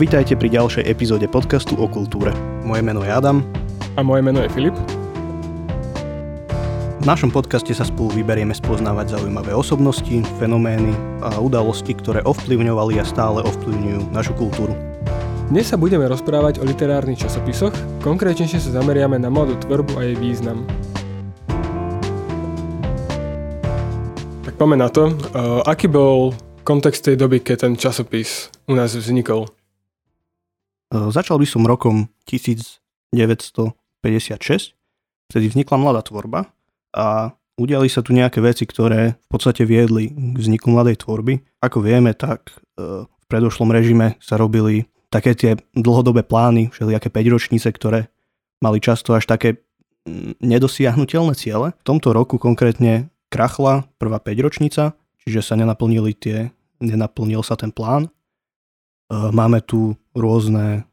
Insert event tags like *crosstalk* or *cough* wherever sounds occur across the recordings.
Vítajte pri ďalšej epizóde podcastu o kultúre. Moje meno je Adam. A moje meno je Filip. V našom podcaste sa spolu vyberieme spoznávať zaujímavé osobnosti, fenomény a udalosti, ktoré ovplyvňovali a stále ovplyvňujú našu kultúru. Dnes sa budeme rozprávať o literárnych časopisoch, konkrétnejšie sa zameriame na mladú tvorbu a jej význam. Tak poďme na to. Uh, aký bol kontext tej doby, keď ten časopis u nás vznikol? E, začal by som rokom 1956, vtedy vznikla mladá tvorba a udiali sa tu nejaké veci, ktoré v podstate viedli k vzniku mladej tvorby. Ako vieme, tak e, v predošlom režime sa robili také tie dlhodobé plány, všelijaké 5 ročnice, ktoré mali často až také nedosiahnutelné ciele. V tomto roku konkrétne krachla prvá 5 ročnica, čiže sa nenaplnili tie, nenaplnil sa ten plán Eh, máme tu rôzne,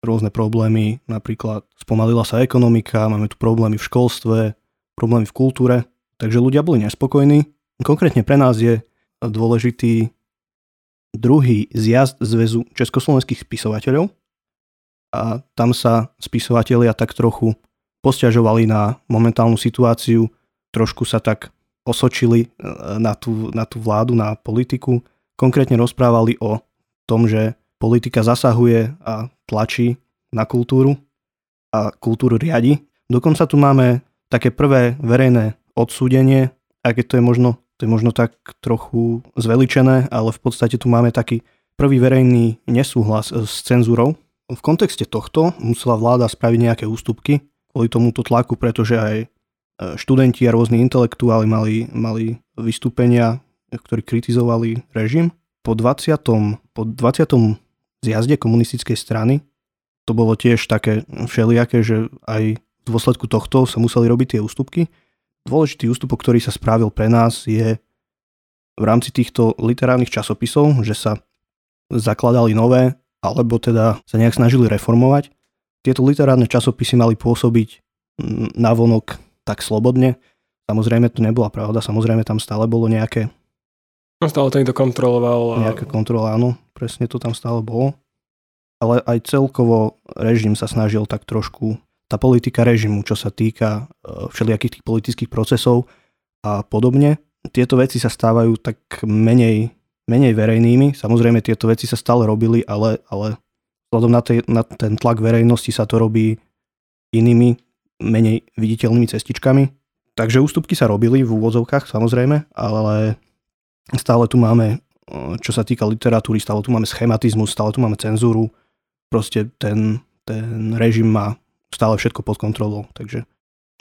rôzne problémy, napríklad spomalila sa ekonomika, máme tu problémy v školstve, problémy v kultúre, takže ľudia boli nespokojní. Konkrétne pre nás je dôležitý druhý zjazd Zväzu československých spisovateľov a tam sa spisovatelia tak trochu posťažovali na momentálnu situáciu, trošku sa tak osočili eh, na tú, na tú vládu, na politiku. Konkrétne rozprávali o tom, že politika zasahuje a tlačí na kultúru a kultúru riadi. Dokonca tu máme také prvé verejné odsúdenie, aj keď to je možno, to je možno tak trochu zveličené, ale v podstate tu máme taký prvý verejný nesúhlas s cenzúrou. V kontexte tohto musela vláda spraviť nejaké ústupky kvôli tomuto tlaku, pretože aj e, študenti a rôzni intelektuáli mali, mali vystúpenia, ktorí kritizovali režim po 20. Po 20. zjazde komunistickej strany to bolo tiež také všelijaké, že aj v dôsledku tohto sa museli robiť tie ústupky. Dôležitý ústupok, ktorý sa spravil pre nás je v rámci týchto literárnych časopisov, že sa zakladali nové, alebo teda sa nejak snažili reformovať. Tieto literárne časopisy mali pôsobiť navonok tak slobodne. Samozrejme to nebola pravda, samozrejme tam stále bolo nejaké No stále to niekto kontroloval. A... Nejaká kontrola, áno, presne to tam stále bolo. Ale aj celkovo režim sa snažil tak trošku, tá politika režimu, čo sa týka e, všelijakých tých politických procesov a podobne, tieto veci sa stávajú tak menej, menej verejnými. Samozrejme, tieto veci sa stále robili, ale, ale vzhľadom na, tej, na ten tlak verejnosti sa to robí inými, menej viditeľnými cestičkami. Takže ústupky sa robili v úvodzovkách, samozrejme, ale Stále tu máme, čo sa týka literatúry, stále tu máme schematizmus, stále tu máme cenzúru. Proste ten, ten režim má stále všetko pod kontrolou, takže...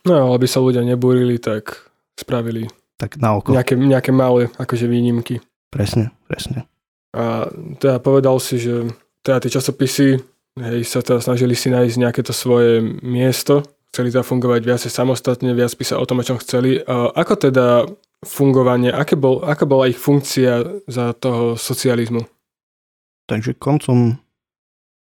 No, aby sa ľudia nebúrili, tak spravili tak na oko. Nejaké, nejaké malé akože výnimky. Presne, presne. A teda povedal si, že teda tie časopisy hej, sa teda snažili si nájsť nejaké to svoje miesto, chceli teda fungovať viacej samostatne, viac písať o tom, o čom chceli. A ako teda fungovanie, aké bol, aká bola ich funkcia za toho socializmu? Takže koncom,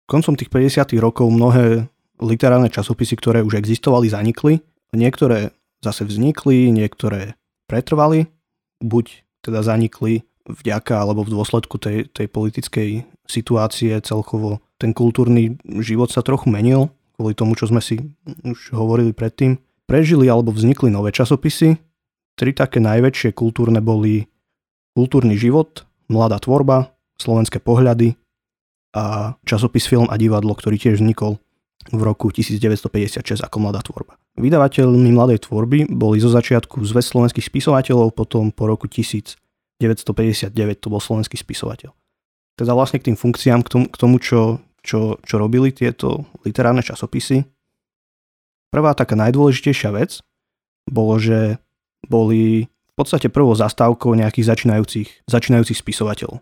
koncom tých 50. rokov mnohé literárne časopisy, ktoré už existovali, zanikli. Niektoré zase vznikli, niektoré pretrvali, buď teda zanikli vďaka alebo v dôsledku tej, tej politickej situácie celkovo ten kultúrny život sa trochu menil, kvôli tomu, čo sme si už hovorili predtým. Prežili alebo vznikli nové časopisy, Tri také najväčšie kultúrne boli Kultúrny život, Mladá tvorba, Slovenské pohľady a časopis Film a divadlo, ktorý tiež vznikol v roku 1956 ako Mladá tvorba. Vydavateľmi Mladej tvorby boli zo začiatku Zväz slovenských spisovateľov, potom po roku 1959 to bol slovenský spisovateľ. Teda vlastne k tým funkciám, k tomu, k tomu čo, čo, čo robili tieto literárne časopisy. Prvá taká najdôležitejšia vec bolo, že boli v podstate prvou zastávkou nejakých začínajúcich, začínajúcich spisovateľov.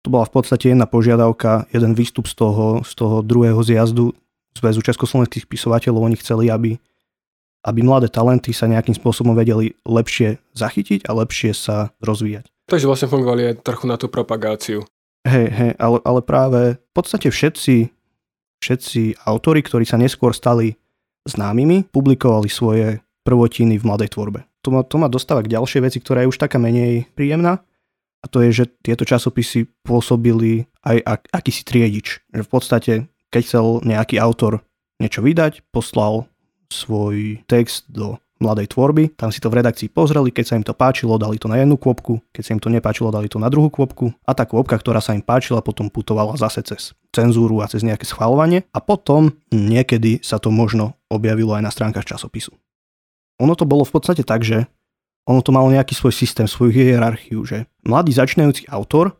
To bola v podstate jedna požiadavka, jeden výstup z toho, z toho druhého zjazdu Zväzu československých spisovateľov. Oni chceli, aby, aby mladé talenty sa nejakým spôsobom vedeli lepšie zachytiť a lepšie sa rozvíjať. Takže vlastne fungovali aj trochu na tú propagáciu. Hej, hej, ale, ale práve v podstate všetci, všetci autori, ktorí sa neskôr stali známymi, publikovali svoje prvotiny v mladej tvorbe. To ma, to ma dostáva k ďalšej veci, ktorá je už taká menej príjemná. A to je, že tieto časopisy pôsobili aj ak, akýsi triedič. Že v podstate, keď chcel nejaký autor niečo vydať, poslal svoj text do mladej tvorby, tam si to v redakcii pozreli, keď sa im to páčilo, dali to na jednu kôpku, keď sa im to nepáčilo, dali to na druhú kôpku a tá kôpka, ktorá sa im páčila, potom putovala zase cez cenzúru a cez nejaké schvalovanie a potom niekedy sa to možno objavilo aj na stránkach časopisu. Ono to bolo v podstate tak, že ono to malo nejaký svoj systém, svoju hierarchiu, že mladý začínajúci autor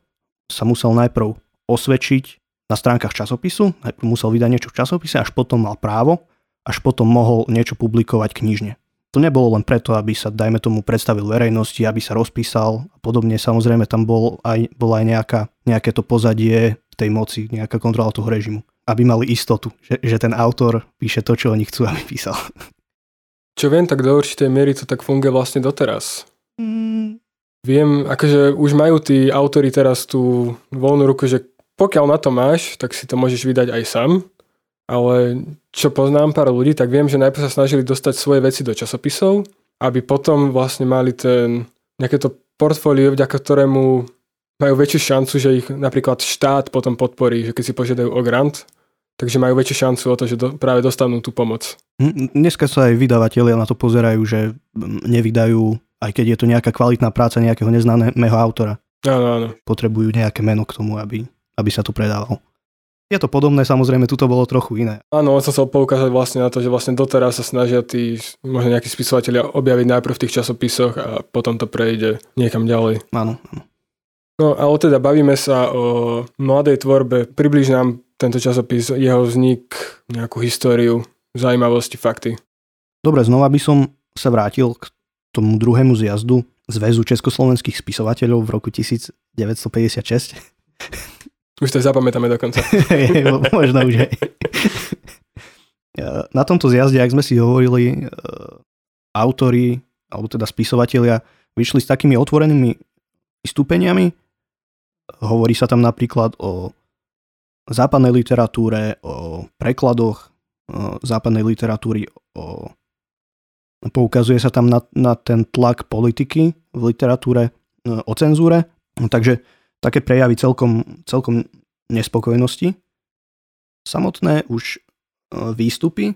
sa musel najprv osvedčiť na stránkach časopisu, najprv musel vydať niečo v časopise, až potom mal právo, až potom mohol niečo publikovať knižne. To nebolo len preto, aby sa, dajme tomu, predstavil verejnosti, aby sa rozpísal a podobne. Samozrejme, tam bol aj, bola aj nejaká, nejaké to pozadie tej moci, nejaká kontrola toho režimu. Aby mali istotu, že, že ten autor píše to, čo oni chcú, aby písal. Čo viem, tak do určitej miery to tak funguje vlastne doteraz. Mm. Viem, akože už majú tí autory teraz tú voľnú ruku, že pokiaľ na to máš, tak si to môžeš vydať aj sám. Ale čo poznám pár ľudí, tak viem, že najprv sa snažili dostať svoje veci do časopisov, aby potom vlastne mali ten, nejaké to portfólio, vďaka ktorému majú väčšiu šancu, že ich napríklad štát potom podporí, že keď si požiadajú o grant, takže majú väčšiu šancu o to, že do, práve dostanú tú pomoc. Dneska sa aj vydavatelia na to pozerajú, že nevydajú, aj keď je to nejaká kvalitná práca nejakého neznámeho autora. Áno, áno. Potrebujú nejaké meno k tomu, aby, aby sa to predávalo. Je to podobné, samozrejme, tu to bolo trochu iné. Áno, on sa chcel poukázať vlastne na to, že vlastne doteraz sa snažia tí, možno nejakí spisovateľia objaviť najprv v tých časopisoch a potom to prejde niekam ďalej. Áno, áno. No, ale teda bavíme sa o mladej tvorbe. Približ nám tento časopis, jeho vznik, nejakú históriu, zaujímavosti, fakty. Dobre, znova by som sa vrátil k tomu druhému zjazdu Zväzu československých spisovateľov v roku 1956. Už to zapamätáme dokonca. *laughs* Možno už aj. Na tomto zjazde, ak sme si hovorili, e, autori, alebo teda spisovatelia, vyšli s takými otvorenými vystúpeniami. Hovorí sa tam napríklad o západnej literatúre, o prekladoch západnej literatúry, o, poukazuje sa tam na, na ten tlak politiky v literatúre, o cenzúre, takže také prejavy celkom, celkom nespokojnosti. Samotné už výstupy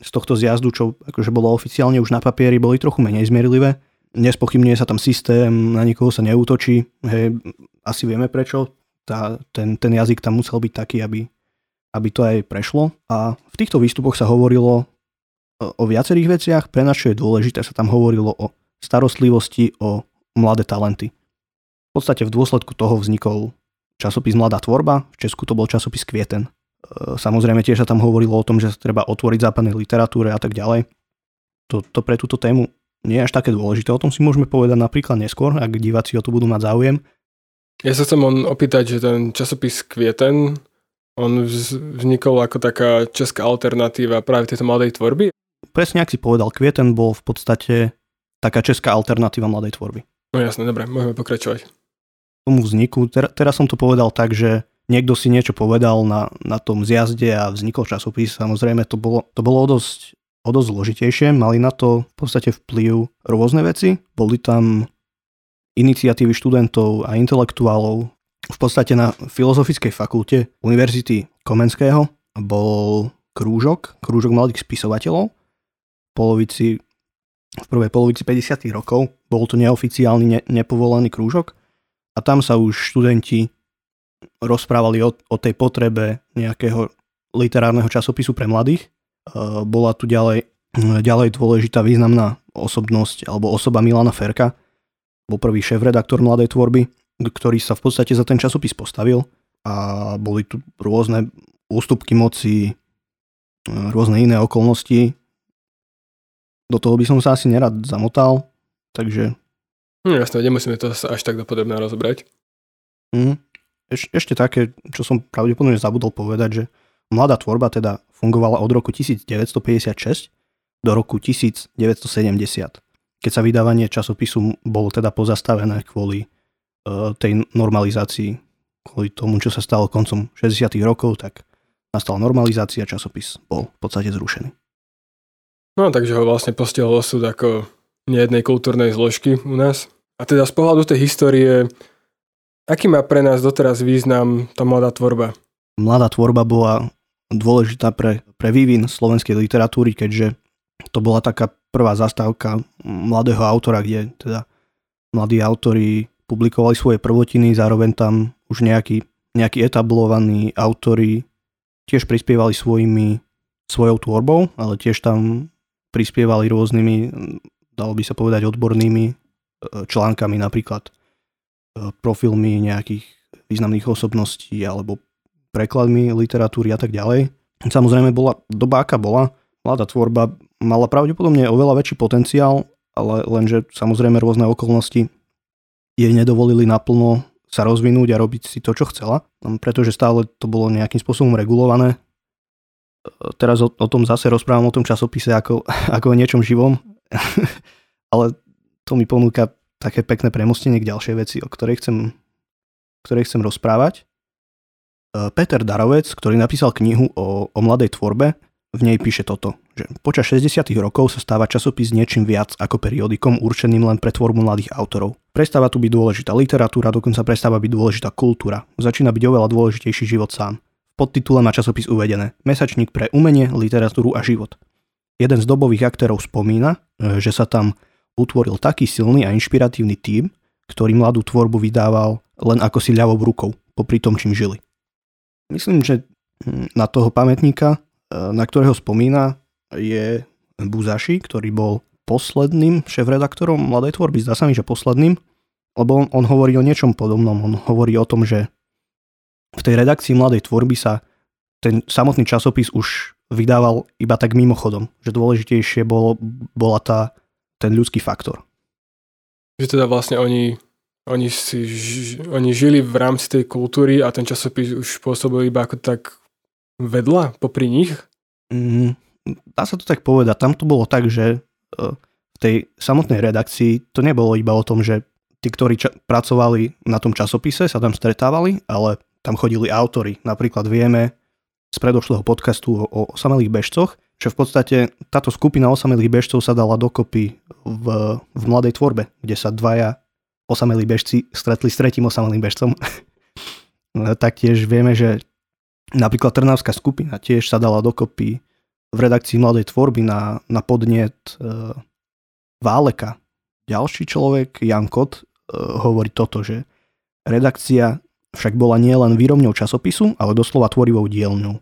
z tohto zjazdu, čo akože bolo oficiálne už na papieri, boli trochu menej zmierlivé. Nespochybňuje sa tam systém, na nikoho sa neútočí. Hej, asi vieme prečo tá, ten, ten jazyk tam musel byť taký, aby, aby to aj prešlo. A v týchto výstupoch sa hovorilo o, viacerých veciach. Pre nás, čo je dôležité, sa tam hovorilo o starostlivosti, o mladé talenty. V podstate v dôsledku toho vznikol časopis Mladá tvorba, v Česku to bol časopis Kvieten. E, samozrejme tiež sa tam hovorilo o tom, že sa treba otvoriť západnej literatúre a tak ďalej. To pre túto tému nie je až také dôležité, o tom si môžeme povedať napríklad neskôr, ak diváci o to budú mať záujem. Ja sa chcem on opýtať, že ten časopis Kvieten, on vznikol ako taká česká alternatíva práve tejto mladej tvorby? Presne ak si povedal, Kvieten bol v podstate taká česká alternatíva mladej tvorby. No jasne, dobre, môžeme pokračovať. Tomu vzniku, ter, teraz som to povedal tak, že niekto si niečo povedal na, na tom zjazde a vznikol časopis. Samozrejme, to bolo, to bolo o dosť, o dosť zložitejšie. Mali na to v podstate vplyv rôzne veci. Boli tam iniciatívy študentov a intelektuálov. V podstate na Filozofickej fakulte Univerzity Komenského bol krúžok, krúžok mladých spisovateľov. V polovici, v prvej polovici 50. rokov bol to neoficiálny, ne, nepovolený krúžok a tam sa už študenti rozprávali o, o tej potrebe nejakého literárneho časopisu pre mladých. E, bola tu ďalej, ďalej dôležitá významná osobnosť alebo osoba Milana Ferka, bol prvý šéf-redaktor Mladej tvorby, ktorý sa v podstate za ten časopis postavil a boli tu rôzne ústupky moci, rôzne iné okolnosti. Do toho by som sa asi nerad zamotal, takže... Hm, jasné, nemusíme to až tak dopodobne rozobrať. Mm, eš, ešte také, čo som pravdepodobne zabudol povedať, že mladá tvorba teda fungovala od roku 1956 do roku 1970 keď sa vydávanie časopisu bolo teda pozastavené kvôli uh, tej normalizácii, kvôli tomu, čo sa stalo koncom 60. rokov, tak nastala normalizácia, časopis bol v podstate zrušený. No takže ho vlastne postihol osud ako nejednej kultúrnej zložky u nás. A teda z pohľadu tej histórie Aký má pre nás doteraz význam tá mladá tvorba? Mladá tvorba bola dôležitá pre, pre vývin slovenskej literatúry, keďže to bola taká prvá zastávka mladého autora, kde teda mladí autori publikovali svoje prvotiny, zároveň tam už nejakí, nejakí etablovaní autori tiež prispievali svojimi, svojou tvorbou, ale tiež tam prispievali rôznymi, dalo by sa povedať, odbornými e, článkami, napríklad e, profilmi nejakých významných osobností alebo prekladmi literatúry a tak ďalej. Samozrejme bola doba, aká bola. Mladá tvorba mala pravdepodobne oveľa väčší potenciál, ale lenže samozrejme rôzne okolnosti jej nedovolili naplno sa rozvinúť a robiť si to, čo chcela, pretože stále to bolo nejakým spôsobom regulované. Teraz o, o tom zase rozprávam o tom časopise ako, *laughs* ako o niečom živom, *laughs* ale to mi ponúka také pekné premostenie k ďalšej veci, o ktorej chcem, ktorej chcem rozprávať. Peter Darovec, ktorý napísal knihu o, o mladej tvorbe, v nej píše toto, že počas 60. rokov sa stáva časopis niečím viac ako periodikom určeným len pre tvorbu mladých autorov. Prestáva tu byť dôležitá literatúra, dokonca prestáva byť dôležitá kultúra. Začína byť oveľa dôležitejší život sám. V podtitule má časopis uvedené Mesačník pre umenie, literatúru a život. Jeden z dobových aktérov spomína, že sa tam utvoril taký silný a inšpiratívny tím, ktorý mladú tvorbu vydával len ako si ľavou rukou, popri tom, čím žili. Myslím, že hm, na toho pamätníka na ktorého spomína, je Buzaši, ktorý bol posledným šéf-redaktorom Mladej tvorby. Zdá sa mi, že posledným, lebo on, on hovorí o niečom podobnom. On hovorí o tom, že v tej redakcii Mladej tvorby sa ten samotný časopis už vydával iba tak mimochodom. Že dôležitejšie bolo, bola tá, ten ľudský faktor. Že teda vlastne oni, oni, si, oni žili v rámci tej kultúry a ten časopis už pôsobil iba ako tak vedľa, popri nich? Mm, dá sa to tak povedať. Tam to bolo tak, že e, v tej samotnej redakcii to nebolo iba o tom, že tí, ktorí ča- pracovali na tom časopise, sa tam stretávali, ale tam chodili autory. Napríklad vieme z predošlého podcastu o, osamelých bežcoch, že v podstate táto skupina osamelých bežcov sa dala dokopy v, v mladej tvorbe, kde sa dvaja osamelí bežci stretli s tretím osamelým bežcom. *laughs* Taktiež vieme, že Napríklad Trnavská skupina tiež sa dala dokopy v redakcii Mladej tvorby na, na podnet e, Váleka. Ďalší človek, Jan Kot, e, hovorí toto, že redakcia však bola nielen výrobňou časopisu, ale doslova tvorivou dielňou.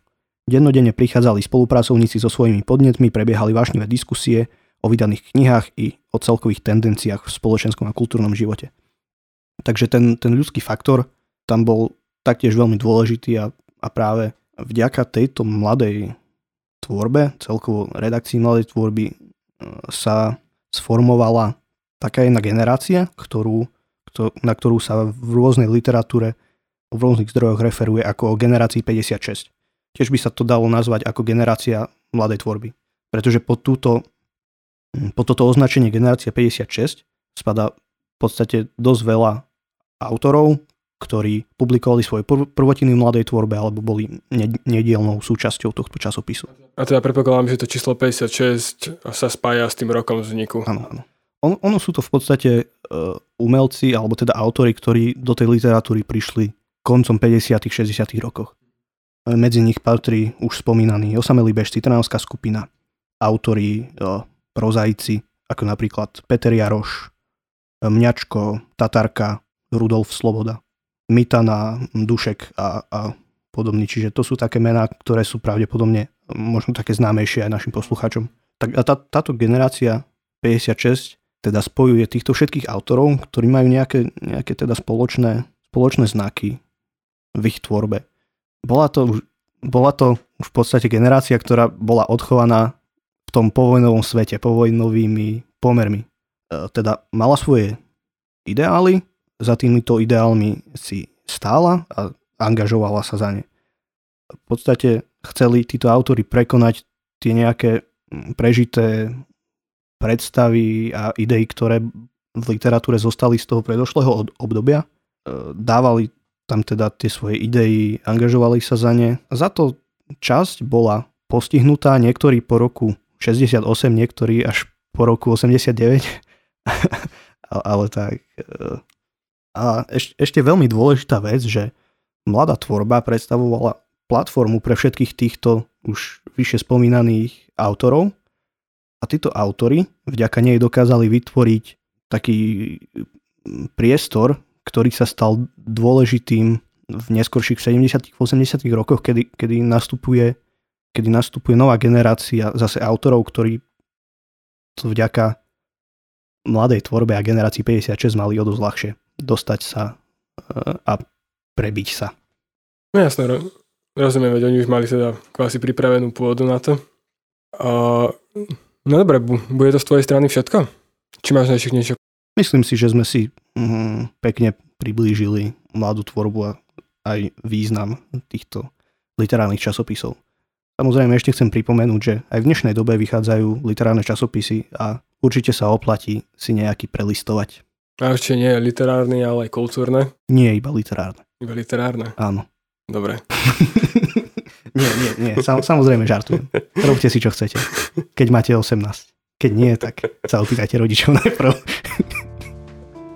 Dennodenne prichádzali spolupracovníci so svojimi podnetmi, prebiehali vášnivé diskusie o vydaných knihách i o celkových tendenciách v spoločenskom a kultúrnom živote. Takže ten, ten ľudský faktor tam bol taktiež veľmi dôležitý a a práve vďaka tejto mladej tvorbe, celkovo redakcii mladej tvorby e, sa sformovala taká jedna generácia, ktorú, na ktorú sa v rôznej literatúre v rôznych zdrojoch referuje ako o generácii 56. Tiež by sa to dalo nazvať ako generácia mladej tvorby. Pretože pod, túto, pod toto označenie generácia 56 spada v podstate dosť veľa autorov, ktorí publikovali svoje prvotiny v mladej tvorbe alebo boli nedielnou súčasťou tohto časopisu. A teda predpokladám, že to číslo 56 sa spája s tým rokom vzniku. Áno, áno. On, ono sú to v podstate uh, umelci, alebo teda autory, ktorí do tej literatúry prišli koncom 50 60 rokoch. Medzi nich patrí už spomínaný Osamelý bežci, Trnavská skupina, autori, uh, prozaici, ako napríklad Peter Jaroš, Mňačko, Tatarka, Rudolf Sloboda. Mitana, Dušek a, a podobný. Čiže to sú také mená, ktoré sú pravdepodobne možno také známejšie aj našim poslucháčom. Tak a tá, táto generácia 56 teda spojuje týchto všetkých autorov, ktorí majú nejaké, nejaké teda spoločné, spoločné znaky v ich tvorbe. Bola to, bola to už v podstate generácia, ktorá bola odchovaná v tom povojnovom svete, povojnovými pomermi. E, teda mala svoje ideály, za týmito ideálmi si stála a angažovala sa za ne. V podstate chceli títo autory prekonať tie nejaké prežité predstavy a idei, ktoré v literatúre zostali z toho predošlého obdobia. E, dávali tam teda tie svoje idei, angažovali sa za ne. Za to časť bola postihnutá, niektorí po roku 68, niektorí až po roku 89. *laughs* ale tak e, A eš, ešte veľmi dôležitá vec, že mladá tvorba predstavovala platformu pre všetkých týchto už vyššie spomínaných autorov. A títo autory vďaka nej dokázali vytvoriť taký priestor, ktorý sa stal dôležitým v neskorších 70 80 rokoch, kedy, kedy, nastupuje, kedy nastupuje nová generácia zase autorov, ktorí to vďaka mladej tvorbe a generácii 56 mali o dosť ľahšie dostať sa eh, a prebiť sa. No jasné, rozumiem, veď oni už mali teda kvasi pripravenú pôdu na to. A, no dobre, bude to z tvojej strany všetko? Či máš ešte niečo? Myslím si, že sme si mm, pekne priblížili mladú tvorbu a aj význam týchto literárnych časopisov. Samozrejme ešte chcem pripomenúť, že aj v dnešnej dobe vychádzajú literárne časopisy a určite sa oplatí si nejaký prelistovať. A ešte nie je literárny, ale aj kultúrne? Nie, iba literárne. Iba literárne? Áno. Dobre. *laughs* nie, nie, nie. Sam, samozrejme žartujem. Robte si, čo chcete. Keď máte 18. Keď nie, tak sa opýtajte rodičov najprv.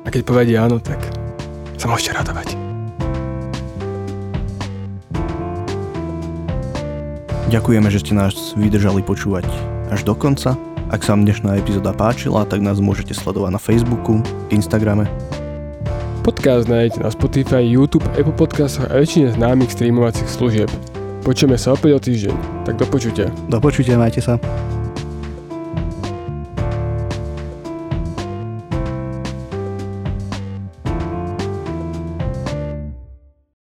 A keď povedie áno, tak sa môžete radovať. Ďakujeme, že ste nás vydržali počúvať až do konca. Ak sa vám dnešná epizóda páčila, tak nás môžete sledovať na Facebooku, Instagrame. Podcast nájdete na Spotify, YouTube, Apple Podcastoch a väčšine známych streamovacích služieb. Počujeme sa opäť o týždeň, tak do počutia. Do počutia, majte sa.